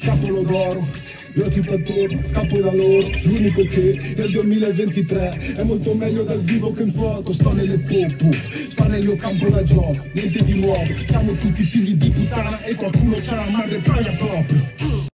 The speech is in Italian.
scapolo d'oro io tipo attorno, scappo da loro. L'unico che nel 2023 È molto meglio dal vivo che in foto Sto nelle popu, sto nel mio campo da gioco. Niente di nuovo, siamo tutti figli di puttana E qualcuno c'ha la madre paia